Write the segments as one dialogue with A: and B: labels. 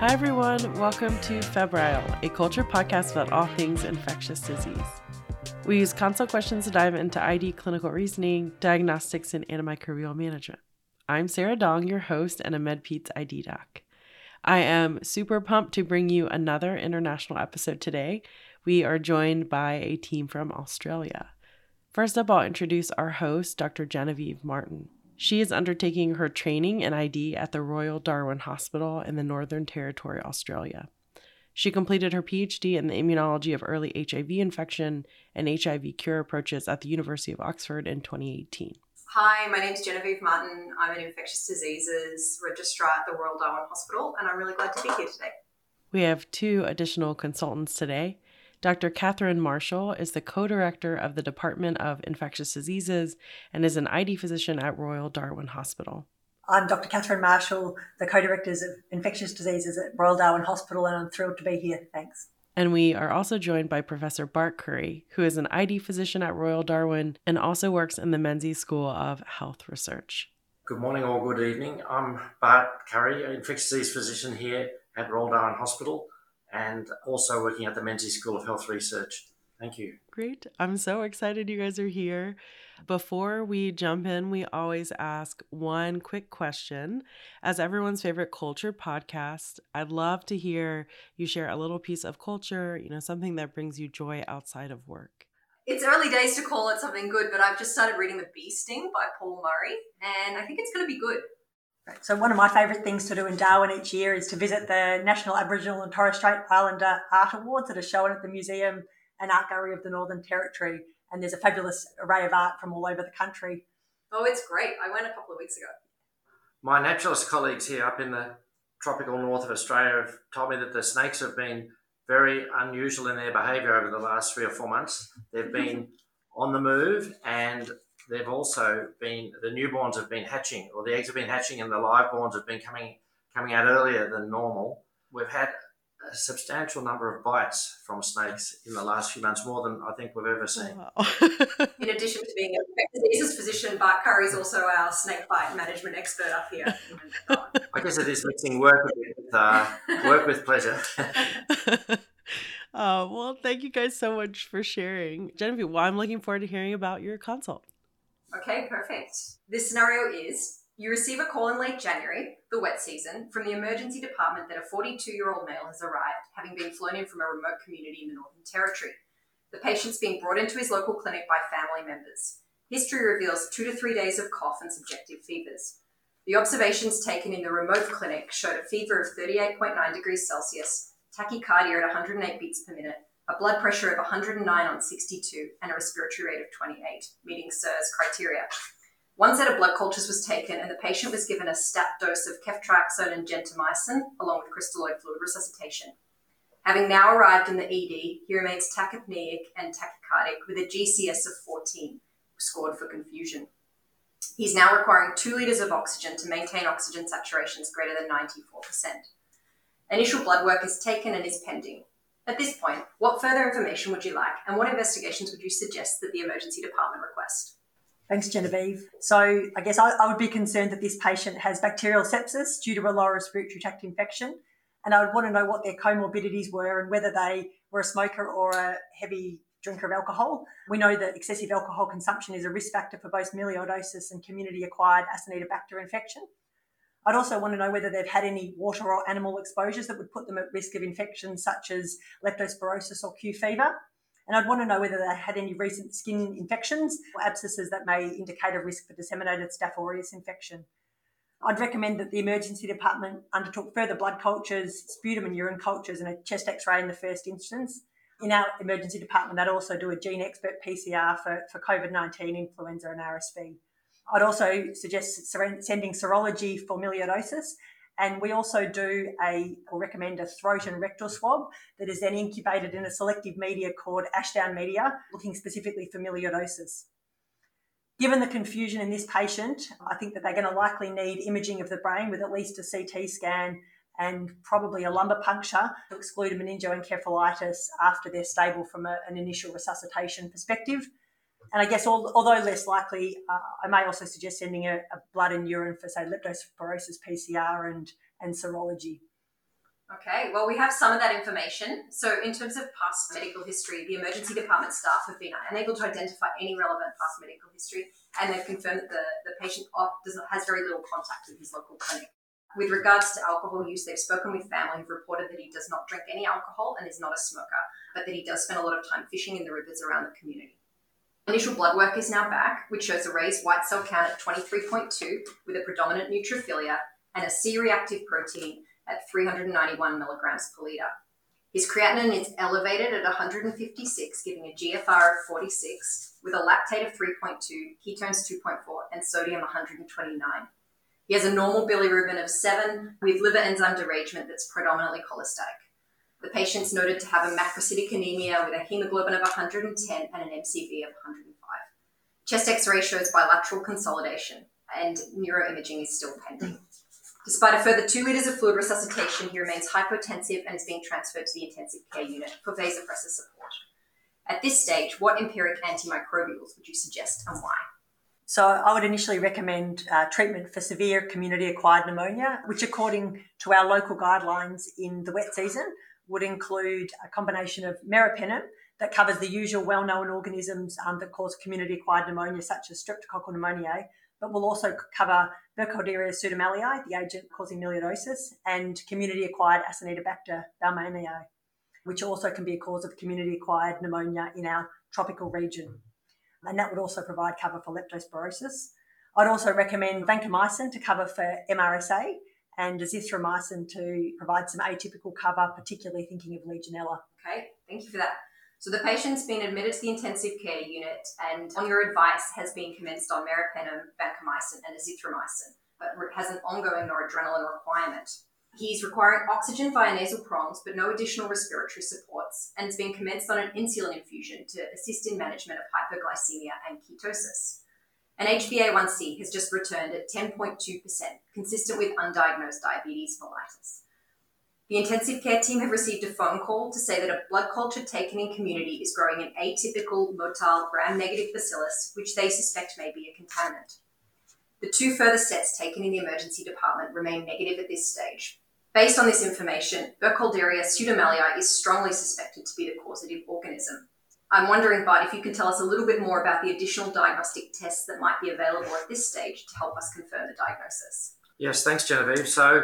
A: Hi, everyone. Welcome to Febrile, a culture podcast about all things infectious disease. We use consult questions to dive into ID clinical reasoning, diagnostics, and antimicrobial management. I'm Sarah Dong, your host and a MedPeds ID doc. I am super pumped to bring you another international episode today. We are joined by a team from Australia. First up, I'll introduce our host, Dr. Genevieve Martin. She is undertaking her training in ID at the Royal Darwin Hospital in the Northern Territory, Australia. She completed her PhD in the immunology of early HIV infection and HIV cure approaches at the University of Oxford in 2018.
B: Hi, my name is Genevieve Martin. I'm an infectious diseases registrar at the Royal Darwin Hospital, and I'm really glad to be here today.
A: We have two additional consultants today. Dr. Catherine Marshall is the co director of the Department of Infectious Diseases and is an ID physician at Royal Darwin Hospital.
C: I'm Dr. Catherine Marshall, the co directors of infectious diseases at Royal Darwin Hospital, and I'm thrilled to be here. Thanks.
A: And we are also joined by Professor Bart Currie, who is an ID physician at Royal Darwin and also works in the Menzies School of Health Research.
D: Good morning or good evening. I'm Bart Currie, an infectious disease physician here at Royal Darwin Hospital and also working at the Menzies School of Health Research. Thank you.
A: Great. I'm so excited you guys are here. Before we jump in, we always ask one quick question. As everyone's favorite culture podcast, I'd love to hear you share a little piece of culture, you know, something that brings you joy outside of work.
B: It's early days to call it something good, but I've just started reading The Bee Sting by Paul Murray, and I think it's going to be good.
C: So one of my favourite things to do in Darwin each year is to visit the National Aboriginal and Torres Strait Islander Art Awards that are shown at the Museum and Art Gallery of the Northern Territory. And there's a fabulous array of art from all over the country.
B: Oh, it's great. I went a couple of weeks ago.
D: My naturalist colleagues here up in the tropical north of Australia have told me that the snakes have been very unusual in their behaviour over the last three or four months. They've been on the move and they've also been the newborns have been hatching, or the eggs have been hatching, and the live borns have been coming coming out earlier than normal. We've had a substantial number of bites from snakes in the last few months, more than I think we've ever seen. Wow.
B: in addition to being a diseases physician, Bart Currie is also our snake bite management expert up here.
D: I guess it is mixing work with uh, work with pleasure.
A: Oh, well, thank you guys so much for sharing. Genevieve, well, I'm looking forward to hearing about your consult.
B: Okay, perfect. This scenario is you receive a call in late January, the wet season, from the emergency department that a 42 year old male has arrived, having been flown in from a remote community in the Northern Territory. The patient's being brought into his local clinic by family members. History reveals two to three days of cough and subjective fevers. The observations taken in the remote clinic showed a fever of 38.9 degrees Celsius, tachycardia at 108 beats per minute, a blood pressure of 109 on 62, and a respiratory rate of 28, meeting SIRS criteria. One set of blood cultures was taken, and the patient was given a stat dose of ceftriaxone and gentamicin, along with crystalloid fluid resuscitation. Having now arrived in the ED, he remains tachypneic and tachycardic with a GCS of 14, scored for confusion. He's now requiring 2 litres of oxygen to maintain oxygen saturations greater than 94%. Initial blood work is taken and is pending. At this point, what further information would you like and what investigations would you suggest that the emergency department request?
C: Thanks, Genevieve. So, I guess I, I, would be concerned that this patient has bacterial sepsis due to a lower respiratory tract infection. And I would want to know what their comorbidities were and whether they were a smoker or a heavy drinker of alcohol. We know that excessive alcohol consumption is a risk factor for both melioidosis and community acquired Acinetobacter infection. I'd also want to know whether they've had any water or animal exposures that would put them at risk of infections such as leptospirosis or Q fever. And I'd want to know whether they had any recent skin infections or abscesses that may indicate a risk for disseminated Staph aureus infection. I'd recommend that the emergency department undertook further blood cultures, sputum and urine cultures, and a chest x ray in the first instance. In our emergency department, they'd also do a GeneXpert PCR for, for COVID 19, influenza, and RSV. I'd also suggest sending serology for melioidosis. And we also do a, or recommend a throat and rectal swab that is then incubated in a selective media called Ashdown media, looking specifically for melioidosis. Given the confusion in this patient, I think that they're going to likely need imaging of the brain with at least a CT scan and probably a lumbar puncture to exclude a meningoencephalitis after they're stable from a, an initial resuscitation perspective. And I guess, although less likely, uh, I may also suggest sending a, a, blood and urine for, say, leptospirosis PCR and, and serology.
B: Okay, well, we have some of that information. So, in terms of past medical history, the emergency department staff have been unable to identify any relevant past medical history, and they've confirmed that the, the patient has very little contact with his local clinic. With regards to alcohol use, they've spoken with family who've reported that he does not drink any alcohol and is not a smoker, but that he does spend a lot of time fishing in the rivers around the community. Initial blood work is now back, which shows a raised white cell count at 23.2 with a predominant neutrophilia and a C reactive protein at 391 milligrams per litre. His creatinine is elevated at 156, giving a GFR of 46, with a lactate of 3.2, ketones 2.4, and sodium 129. He has a normal bilirubin of 7 with liver enzyme derangement that's predominantly cholestatic. The patient's noted to have a macrocytic anemia with a hemoglobin of 110 and an MCV of 105. Chest x ray shows bilateral consolidation, and neuroimaging is still pending. Despite a further two litres of fluid resuscitation, he remains hypotensive and is being transferred to the intensive care unit for vasopressor support. At this stage, what empiric antimicrobials would you suggest and why?
C: So, I would initially recommend uh, treatment for severe community acquired pneumonia, which, according to our local guidelines in the wet season, would include a combination of meropenem that covers the usual well known organisms um, that cause community acquired pneumonia, such as streptococcal pneumoniae, but will also cover Burkholderia pseudomallei, the agent causing melioidosis, and community acquired Acinetobacter baumannii, which also can be a cause of community acquired pneumonia in our tropical region. And that would also provide cover for leptospirosis. I'd also recommend vancomycin to cover for MRSA and azithromycin to provide some atypical cover, particularly thinking of Legionella.
B: Okay, thank you for that. So the patient's been admitted to the intensive care unit and on your advice has been commenced on meropenem, vancomycin and azithromycin, but has an ongoing noradrenaline requirement. He's requiring oxygen via nasal prongs, but no additional respiratory supports, and has been commenced on an insulin infusion to assist in management of hypoglycemia and ketosis. An HbA1c has just returned at 10.2%, consistent with undiagnosed diabetes mellitus. The intensive care team have received a phone call to say that a blood culture taken in community is growing an atypical motile gram-negative bacillus, which they suspect may be a contaminant. The two further sets taken in the emergency department remain negative at this stage. Based on this information, Burkholderia pseudomallei is strongly suspected to be the causative organism. I'm wondering, Bart, if you can tell us a little bit more about the additional diagnostic tests that might be available at this stage to help us confirm the diagnosis.
D: Yes, thanks, Genevieve. So,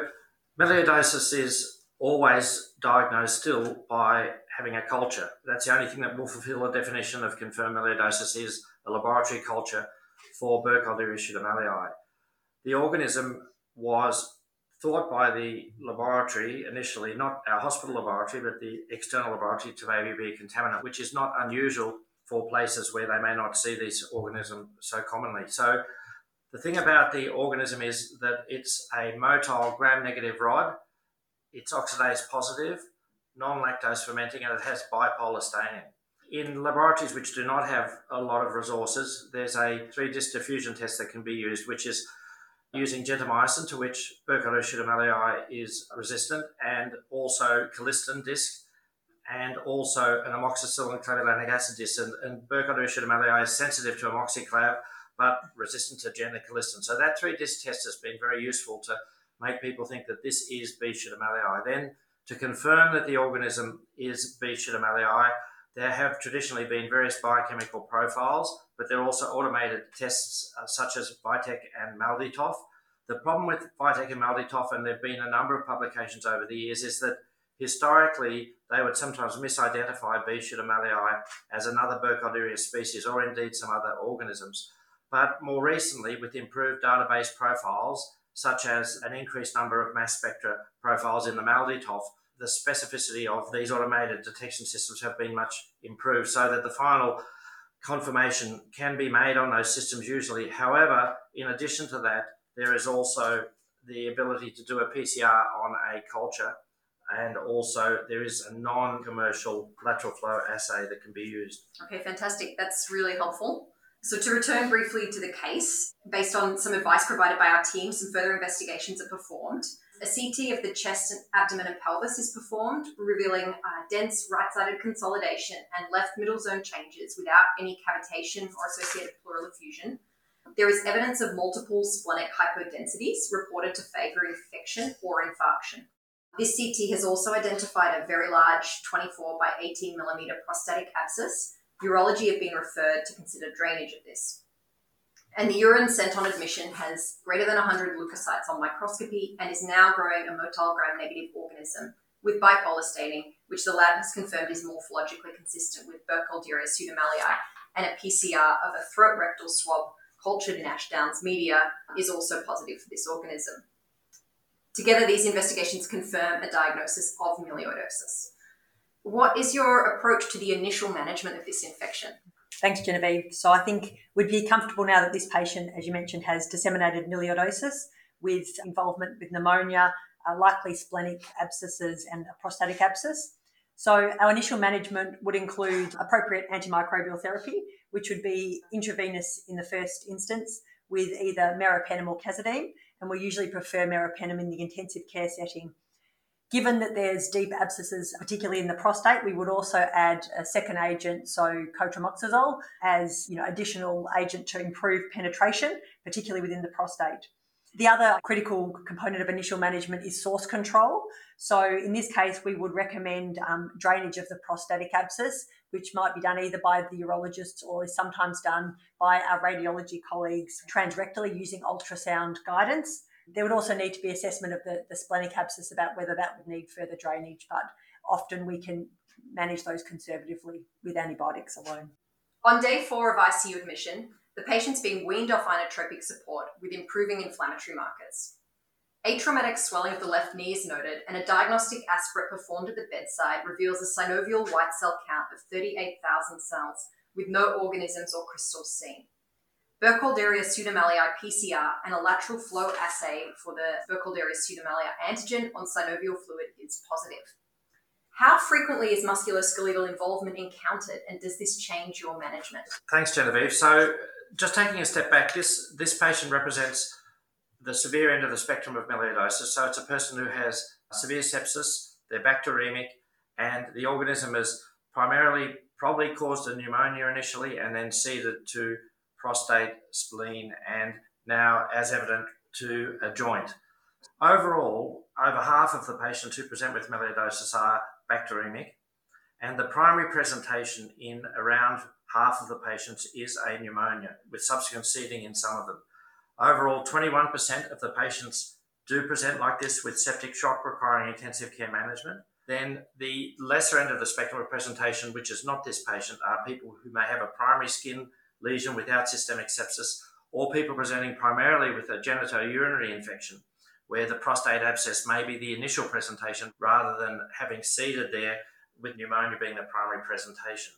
D: melioidosis is always diagnosed still by having a culture. That's the only thing that will fulfill the definition of confirmed melioidosis is a laboratory culture for Burkholderia pseudomallei. The organism was thought by the laboratory initially, not our hospital laboratory, but the external laboratory to maybe be a contaminant, which is not unusual for places where they may not see these organisms so commonly. So the thing about the organism is that it's a motile gram-negative rod. It's oxidase positive, non-lactose fermenting, and it has bipolar staining. In laboratories which do not have a lot of resources, there's a three-disc diffusion test that can be used, which is using gentamicin, to which Burkholderia is resistant, and also colistin disc, and also an amoxicillin clavulanic acid disc. And, and Burkholderia is sensitive to amoxiclav, but resistant to gentamicin. So that three disc test has been very useful to make people think that this is B. pseudomallei. Then to confirm that the organism is B. pseudomallei, there have traditionally been various biochemical profiles, but there are also automated tests uh, such as Vitek and MALDI-TOF. The problem with Vitek and MALDI-TOF, and there have been a number of publications over the years, is that historically they would sometimes misidentify B. pseudomallei as another Burkholderia species or indeed some other organisms. But more recently, with improved database profiles, such as an increased number of mass spectra profiles in the MALDI-TOF, the specificity of these automated detection systems have been much improved so that the final confirmation can be made on those systems usually. However, in addition to that, there is also the ability to do a PCR on a culture, and also there is a non commercial lateral flow assay that can be used.
B: Okay, fantastic. That's really helpful. So, to return briefly to the case, based on some advice provided by our team, some further investigations are performed. A CT of the chest, abdomen, and pelvis is performed, revealing uh, dense right sided consolidation and left middle zone changes without any cavitation or associated pleural effusion. There is evidence of multiple splenic hypodensities reported to favour infection or infarction. This CT has also identified a very large 24 by 18 millimeter prostatic abscess. Urology have been referred to consider drainage of this. And the urine sent on admission has greater than 100 leukocytes on microscopy and is now growing a motile gram negative organism with bipolar staining, which the lab has confirmed is morphologically consistent with Burkholderia pseudomallei, and a PCR of a throat rectal swab cultured in Ashdown's media is also positive for this organism. Together, these investigations confirm a diagnosis of melioidosis. What is your approach to the initial management of this infection?
C: Thanks, Genevieve. So I think we'd be comfortable now that this patient, as you mentioned, has disseminated melioidosis with involvement with pneumonia, uh, likely splenic abscesses, and a prostatic abscess. So our initial management would include appropriate antimicrobial therapy, which would be intravenous in the first instance with either meropenem or ceftazidime, and we usually prefer meropenem in the intensive care setting. Given that there's deep abscesses, particularly in the prostate, we would also add a second agent, so cotrimoxazole, as you know, additional agent to improve penetration, particularly within the prostate. The other critical component of initial management is source control. So, in this case, we would recommend um, drainage of the prostatic abscess, which might be done either by the urologists or is sometimes done by our radiology colleagues transrectally using ultrasound guidance. There would also need to be assessment of the, the splenic abscess about whether that would need further drainage, but often we can manage those conservatively with antibiotics alone.
B: On day four of ICU admission, the patient's being weaned off inotropic support with improving inflammatory markers. Atraumatic swelling of the left knee is noted, and a diagnostic aspirate performed at the bedside reveals a synovial white cell count of 38,000 cells with no organisms or crystals seen. Burkholderia pseudomallei PCR and a lateral flow assay for the Burkholderia pseudomallei antigen on synovial fluid is positive. How frequently is musculoskeletal involvement encountered, and does this change your management?
D: Thanks, Genevieve. So, just taking a step back, this this patient represents the severe end of the spectrum of melioidosis. So it's a person who has severe sepsis, they're bacteremic, and the organism has primarily probably caused a pneumonia initially and then seeded to prostate, spleen, and now, as evident, to a joint. Overall, over half of the patients who present with melioidosis are bacteremic, and the primary presentation in around half of the patients is a pneumonia, with subsequent seeding in some of them. Overall, 21% of the patients do present like this with septic shock requiring intensive care management. Then the lesser end of the spectrum of presentation, which is not this patient, are people who may have a primary skin lesion without systemic sepsis, or people presenting primarily with a genitourinary infection, where the prostate abscess may be the initial presentation rather than having seeded there with pneumonia being the primary presentation.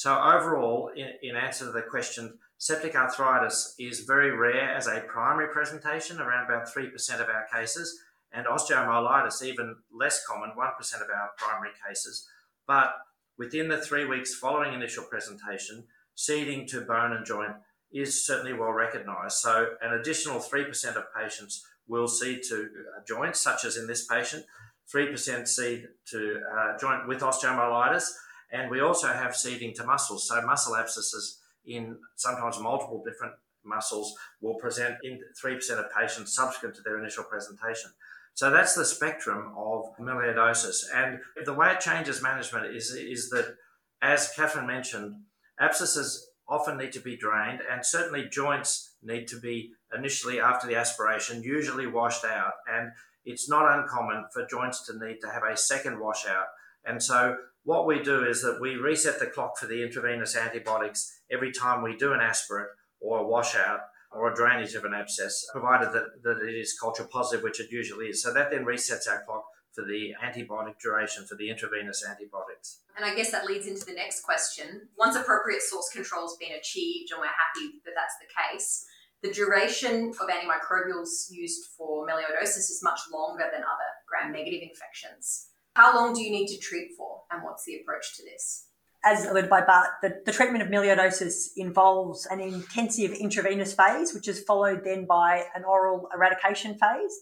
D: So, overall, in, in answer to the question, septic arthritis is very rare as a primary presentation, around about 3% of our cases, and osteomyelitis, even less common, 1% of our primary cases. But within the three weeks following initial presentation, seeding to bone and joint is certainly well recognised. So, an additional 3% of patients will seed to uh, joints, such as in this patient, 3% seed to uh, joint with osteomyelitis and we also have seeding to muscles. So muscle abscesses in sometimes multiple different muscles will present in 3% of patients subsequent to their initial presentation. So that's the spectrum of melioidosis. And the way it changes management is, is that, as Catherine mentioned, abscesses often need to be drained, and certainly joints need to be initially after the aspiration, usually washed out. And it's not uncommon for joints to need to have a second washout. And so what we do is that we reset the clock for the intravenous antibiotics every time we do an aspirate or a washout or a drainage of an abscess, provided that, that it is culture positive, which it usually is. So that then resets our clock for the antibiotic duration for the intravenous antibiotics.
B: And I guess that leads into the next question. Once appropriate source control has been achieved and we're happy that that's the case, the duration of antimicrobials used for melioidosis is much longer than other gram negative infections. How long do you need to treat for, and what's the approach to this?
C: As alluded by Bart, the, the treatment of melioidosis involves an intensive intravenous phase, which is followed then by an oral eradication phase.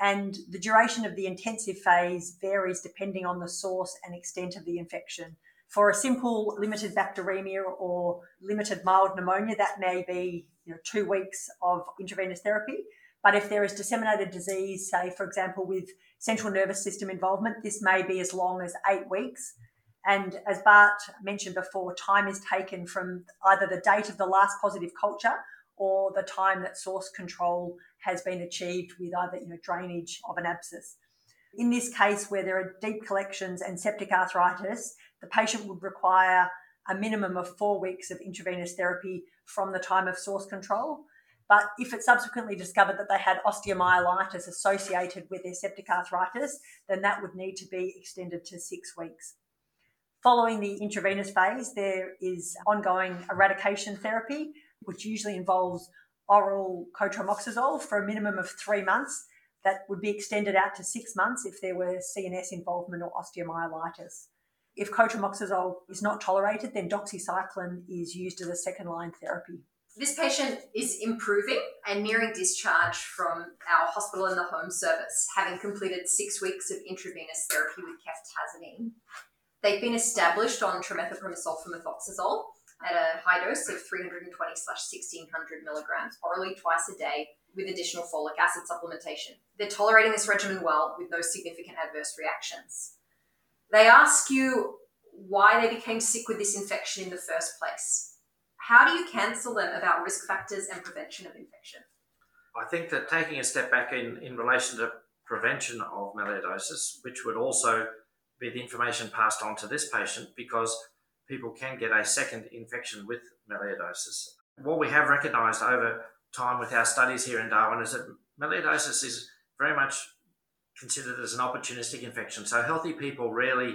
C: And the duration of the intensive phase varies depending on the source and extent of the infection. For a simple limited bacteremia or limited mild pneumonia, that may be you know, two weeks of intravenous therapy. But if there is disseminated disease, say, for example, with central nervous system involvement, this may be as long as eight weeks. And as Bart mentioned before, time is taken from either the date of the last positive culture or the time that source control has been achieved with either you know, drainage of an abscess. In this case, where there are deep collections and septic arthritis, the patient would require a minimum of four weeks of intravenous therapy from the time of source control. But if it's subsequently discovered that they had osteomyelitis associated with their septic arthritis, then that would need to be extended to six weeks. Following the intravenous phase, there is ongoing eradication therapy, which usually involves oral cotrimoxazole for a minimum of three months. That would be extended out to six months if there were CNS involvement or osteomyelitis. If cotrimoxazole is not tolerated, then doxycycline is used as a second line therapy.
B: This patient is improving and nearing discharge from our hospital and the home service, having completed six weeks of intravenous therapy with ceftazidime. They've been established on trimethoprim sulfamethoxazole at a high dose of 320 1600 milligrams orally twice a day with additional folic acid supplementation. They're tolerating this regimen well with no significant adverse reactions. They ask you why they became sick with this infection in the first place. How do you counsel them about risk factors and prevention of infection?
D: I think that taking a step back in, in relation to prevention of melioidosis, which would also be the information passed on to this patient because people can get a second infection with melioidosis. What we have recognised over time with our studies here in Darwin is that melioidosis is very much considered as an opportunistic infection. So healthy people rarely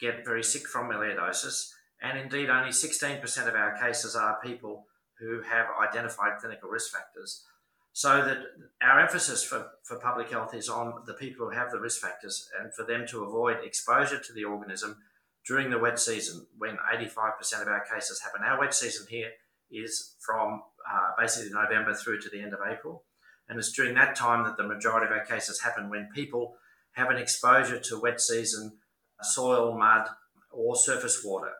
D: get very sick from melioidosis, and indeed only 16% of our cases are people who have identified clinical risk factors. So that our emphasis for, for public health is on the people who have the risk factors and for them to avoid exposure to the organism during the wet season when 85% of our cases happen. Our wet season here is from uh, basically November through to the end of April. And it's during that time that the majority of our cases happen when people have an exposure to wet season soil, mud, or surface water.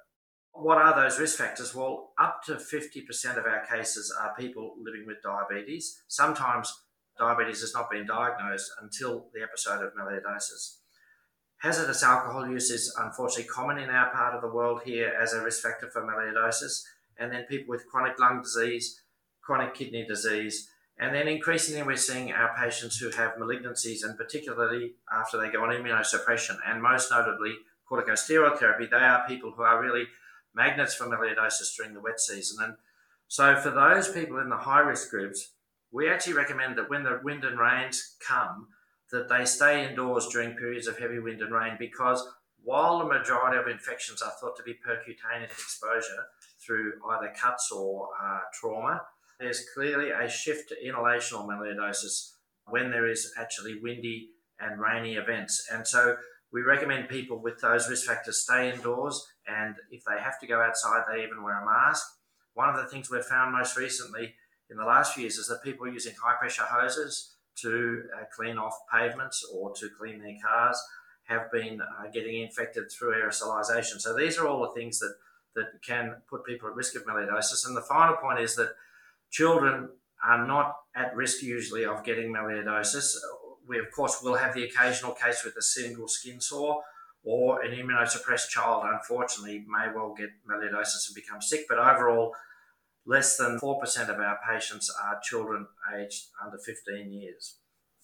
D: What are those risk factors? Well, up to 50% of our cases are people living with diabetes. Sometimes diabetes has not been diagnosed until the episode of melioidosis. Hazardous alcohol use is unfortunately common in our part of the world here as a risk factor for melioidosis. And then people with chronic lung disease, chronic kidney disease, and then increasingly we're seeing our patients who have malignancies, and particularly after they go on immunosuppression, and most notably corticosteroid therapy, they are people who are really magnets for melioidosis during the wet season. And so for those people in the high risk groups, we actually recommend that when the wind and rains come, that they stay indoors during periods of heavy wind and rain because while the majority of infections are thought to be percutaneous exposure through either cuts or uh, trauma, there's clearly a shift to inhalational melioidosis when there is actually windy and rainy events. And so we recommend people with those risk factors stay indoors, and if they have to go outside, they even wear a mask. One of the things we've found most recently in the last few years is that people are using high pressure hoses to uh, clean off pavements or to clean their cars have been uh, getting infected through aerosolization. So these are all the things that, that can put people at risk of melioidosis. And the final point is that children are not at risk usually of getting melioidosis we of course will have the occasional case with a single skin sore or an immunosuppressed child unfortunately may well get melioidosis and become sick but overall less than 4% of our patients are children aged under 15 years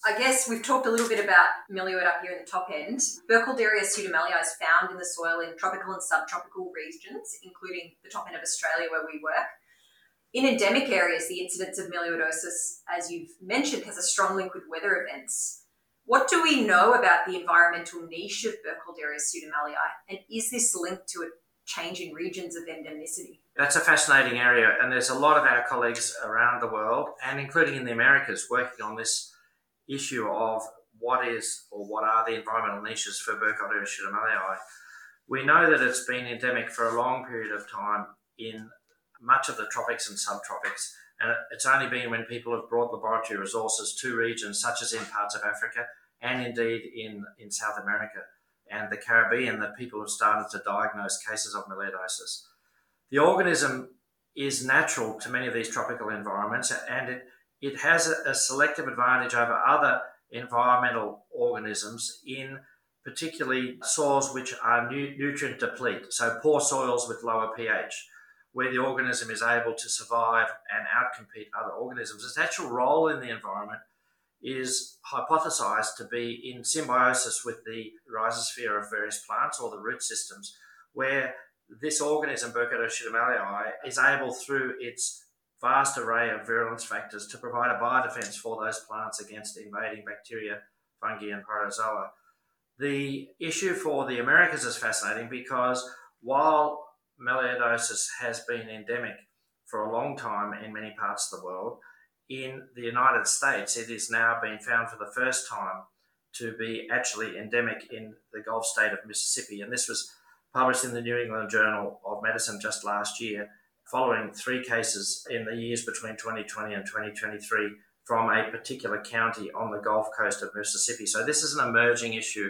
B: I guess we've talked a little bit about melioid up here in the top end. Burkholderia pseudomallei is found in the soil in tropical and subtropical regions, including the top end of Australia where we work. In endemic areas, the incidence of melioidosis, as you've mentioned, has a strong link with weather events. What do we know about the environmental niche of Burkholderia pseudomallei, and is this linked to a change in regions of endemicity?
D: That's a fascinating area, and there's a lot of our colleagues around the world, and including in the Americas, working on this issue of what is or what are the environmental niches for Burkholderia pseudomallei. We know that it's been endemic for a long period of time in much of the tropics and subtropics. And it's only been when people have brought laboratory resources to regions such as in parts of Africa and indeed in, in South America and the Caribbean that people have started to diagnose cases of melioidosis. The organism is natural to many of these tropical environments and it, it has a, a selective advantage over other environmental organisms in particularly soils which are nu- nutrient deplete, so poor soils with lower pH, where the organism is able to survive and outcompete other organisms. Its actual role in the environment is hypothesized to be in symbiosis with the rhizosphere of various plants or the root systems, where this organism, mallei, is able through its vast array of virulence factors to provide a biodefense for those plants against invading bacteria, fungi, and protozoa. The issue for the Americas is fascinating because while melioidosis has been endemic for a long time in many parts of the world, in the United States, it is now being found for the first time to be actually endemic in the Gulf state of Mississippi. And this was published in the New England Journal of Medicine just last year, following three cases in the years between 2020 and 2023 from a particular county on the Gulf Coast of Mississippi. So this is an emerging issue,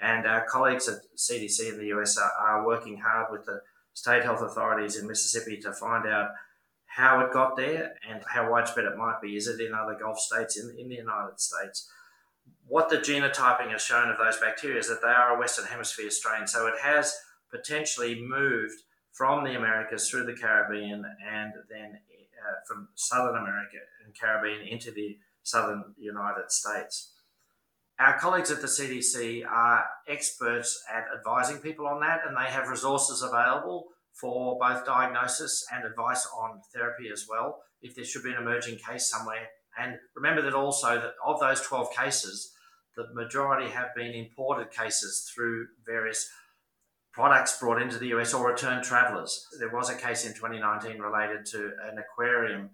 D: and our colleagues at CDC in the US are, are working hard with the state health authorities in Mississippi to find out how it got there and how widespread it might be. Is it in other Gulf states in, in the United States? What the genotyping has shown of those bacteria is that they are a Western Hemisphere strain. So it has potentially moved from the Americas through the Caribbean and then uh, from Southern America and Caribbean into the Southern United States. Our colleagues at the CDC are experts at advising people on that, and they have resources available for both diagnosis and advice on therapy as well, if there should be an emerging case somewhere. And remember that also that of those 12 cases, the majority have been imported cases through various products brought into the US or returned travelers. There was a case in 2019 related to an aquarium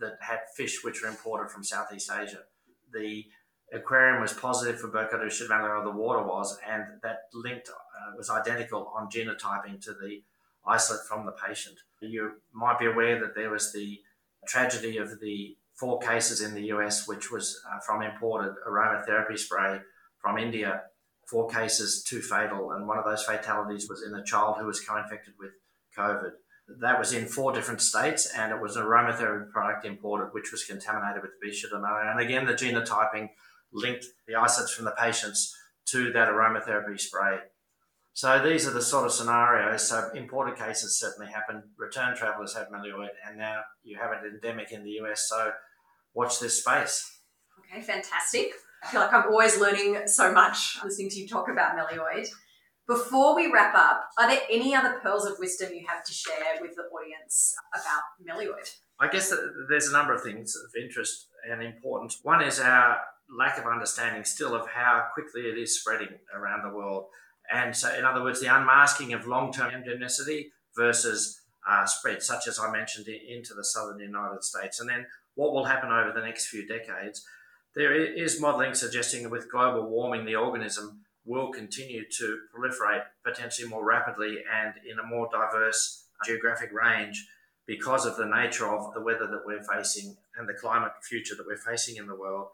D: that had fish which were imported from Southeast Asia. The aquarium was positive for mallei, or the water was, and that linked uh, was identical on genotyping to the isolate from the patient. You might be aware that there was the tragedy of the four cases in the US, which was uh, from imported aromatherapy spray from India. Four cases, two fatal, and one of those fatalities was in a child who was co infected with COVID. That was in four different states, and it was an aromatherapy product imported, which was contaminated with Bischofsheim And again, the genotyping linked the isolates from the patients to that aromatherapy spray so these are the sort of scenarios. So imported cases certainly happen. Return travellers have melioid, and now you have it endemic in the US. So watch this space.
B: Okay, fantastic. I feel like I'm always learning so much listening to you talk about melioid. Before we wrap up, are there any other pearls of wisdom you have to share with the audience about melioid?
D: I guess there's a number of things of interest and importance. One is our lack of understanding still of how quickly it is spreading around the world. And so, in other words, the unmasking of long term endemicity versus uh, spread, such as I mentioned, into the southern United States. And then what will happen over the next few decades? There is modelling suggesting that with global warming, the organism will continue to proliferate potentially more rapidly and in a more diverse geographic range because of the nature of the weather that we're facing and the climate future that we're facing in the world.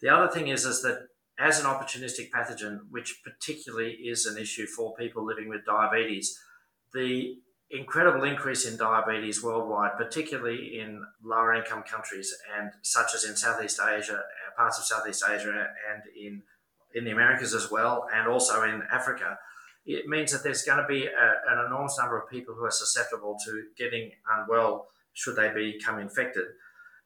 D: The other thing is, is that as an opportunistic pathogen, which particularly is an issue for people living with diabetes, the incredible increase in diabetes worldwide, particularly in lower income countries and such as in Southeast Asia, uh, parts of Southeast Asia, and in in the Americas as well, and also in Africa, it means that there's going to be a, an enormous number of people who are susceptible to getting unwell should they become infected.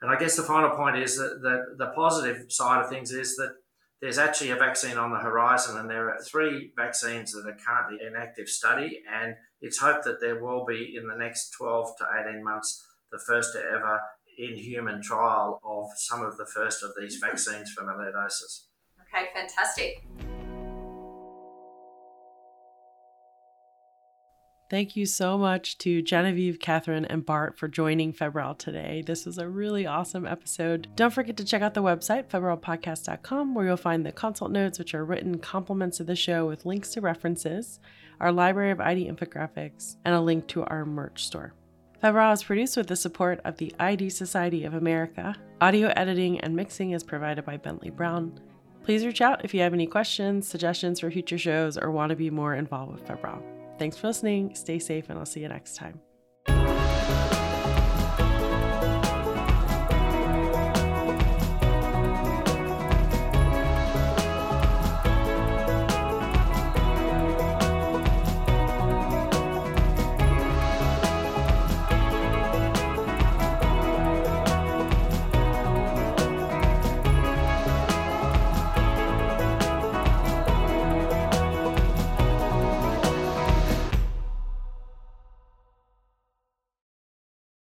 D: And I guess the final point is that the, positive side of things is that there's actually a vaccine on the horizon, and there are three vaccines that are currently in active study. And it's hoped that there will be in the next 12 to 18 months the first ever in human trial of some of the first of these vaccines for melioidosis.
B: Okay, fantastic.
A: Thank you so much to Genevieve, Catherine, and Bart for joining Febrile today. This was a really awesome episode. Don't forget to check out the website, febrilepodcast.com, where you'll find the consult notes, which are written compliments of the show with links to references, our library of ID infographics, and a link to our merch store. Febrile is produced with the support of the ID Society of America. Audio editing and mixing is provided by Bentley Brown. Please reach out if you have any questions, suggestions for future shows, or want to be more involved with Febrile. Thanks for listening. Stay safe, and I'll see you next time.